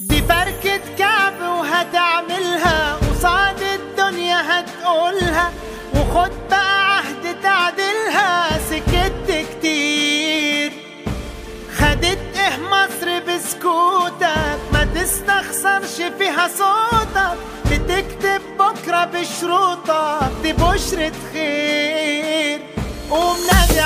دي فركة كعب وهتعملها قصاد الدنيا هتقولها وخد بقى عهد تعدلها سكت كتير. خدت إيه مصر بسكوتك؟ ما تستخسرش فيها صوتك. بتكتب بكرة بشروطك دي بشرة خير. قوم نادي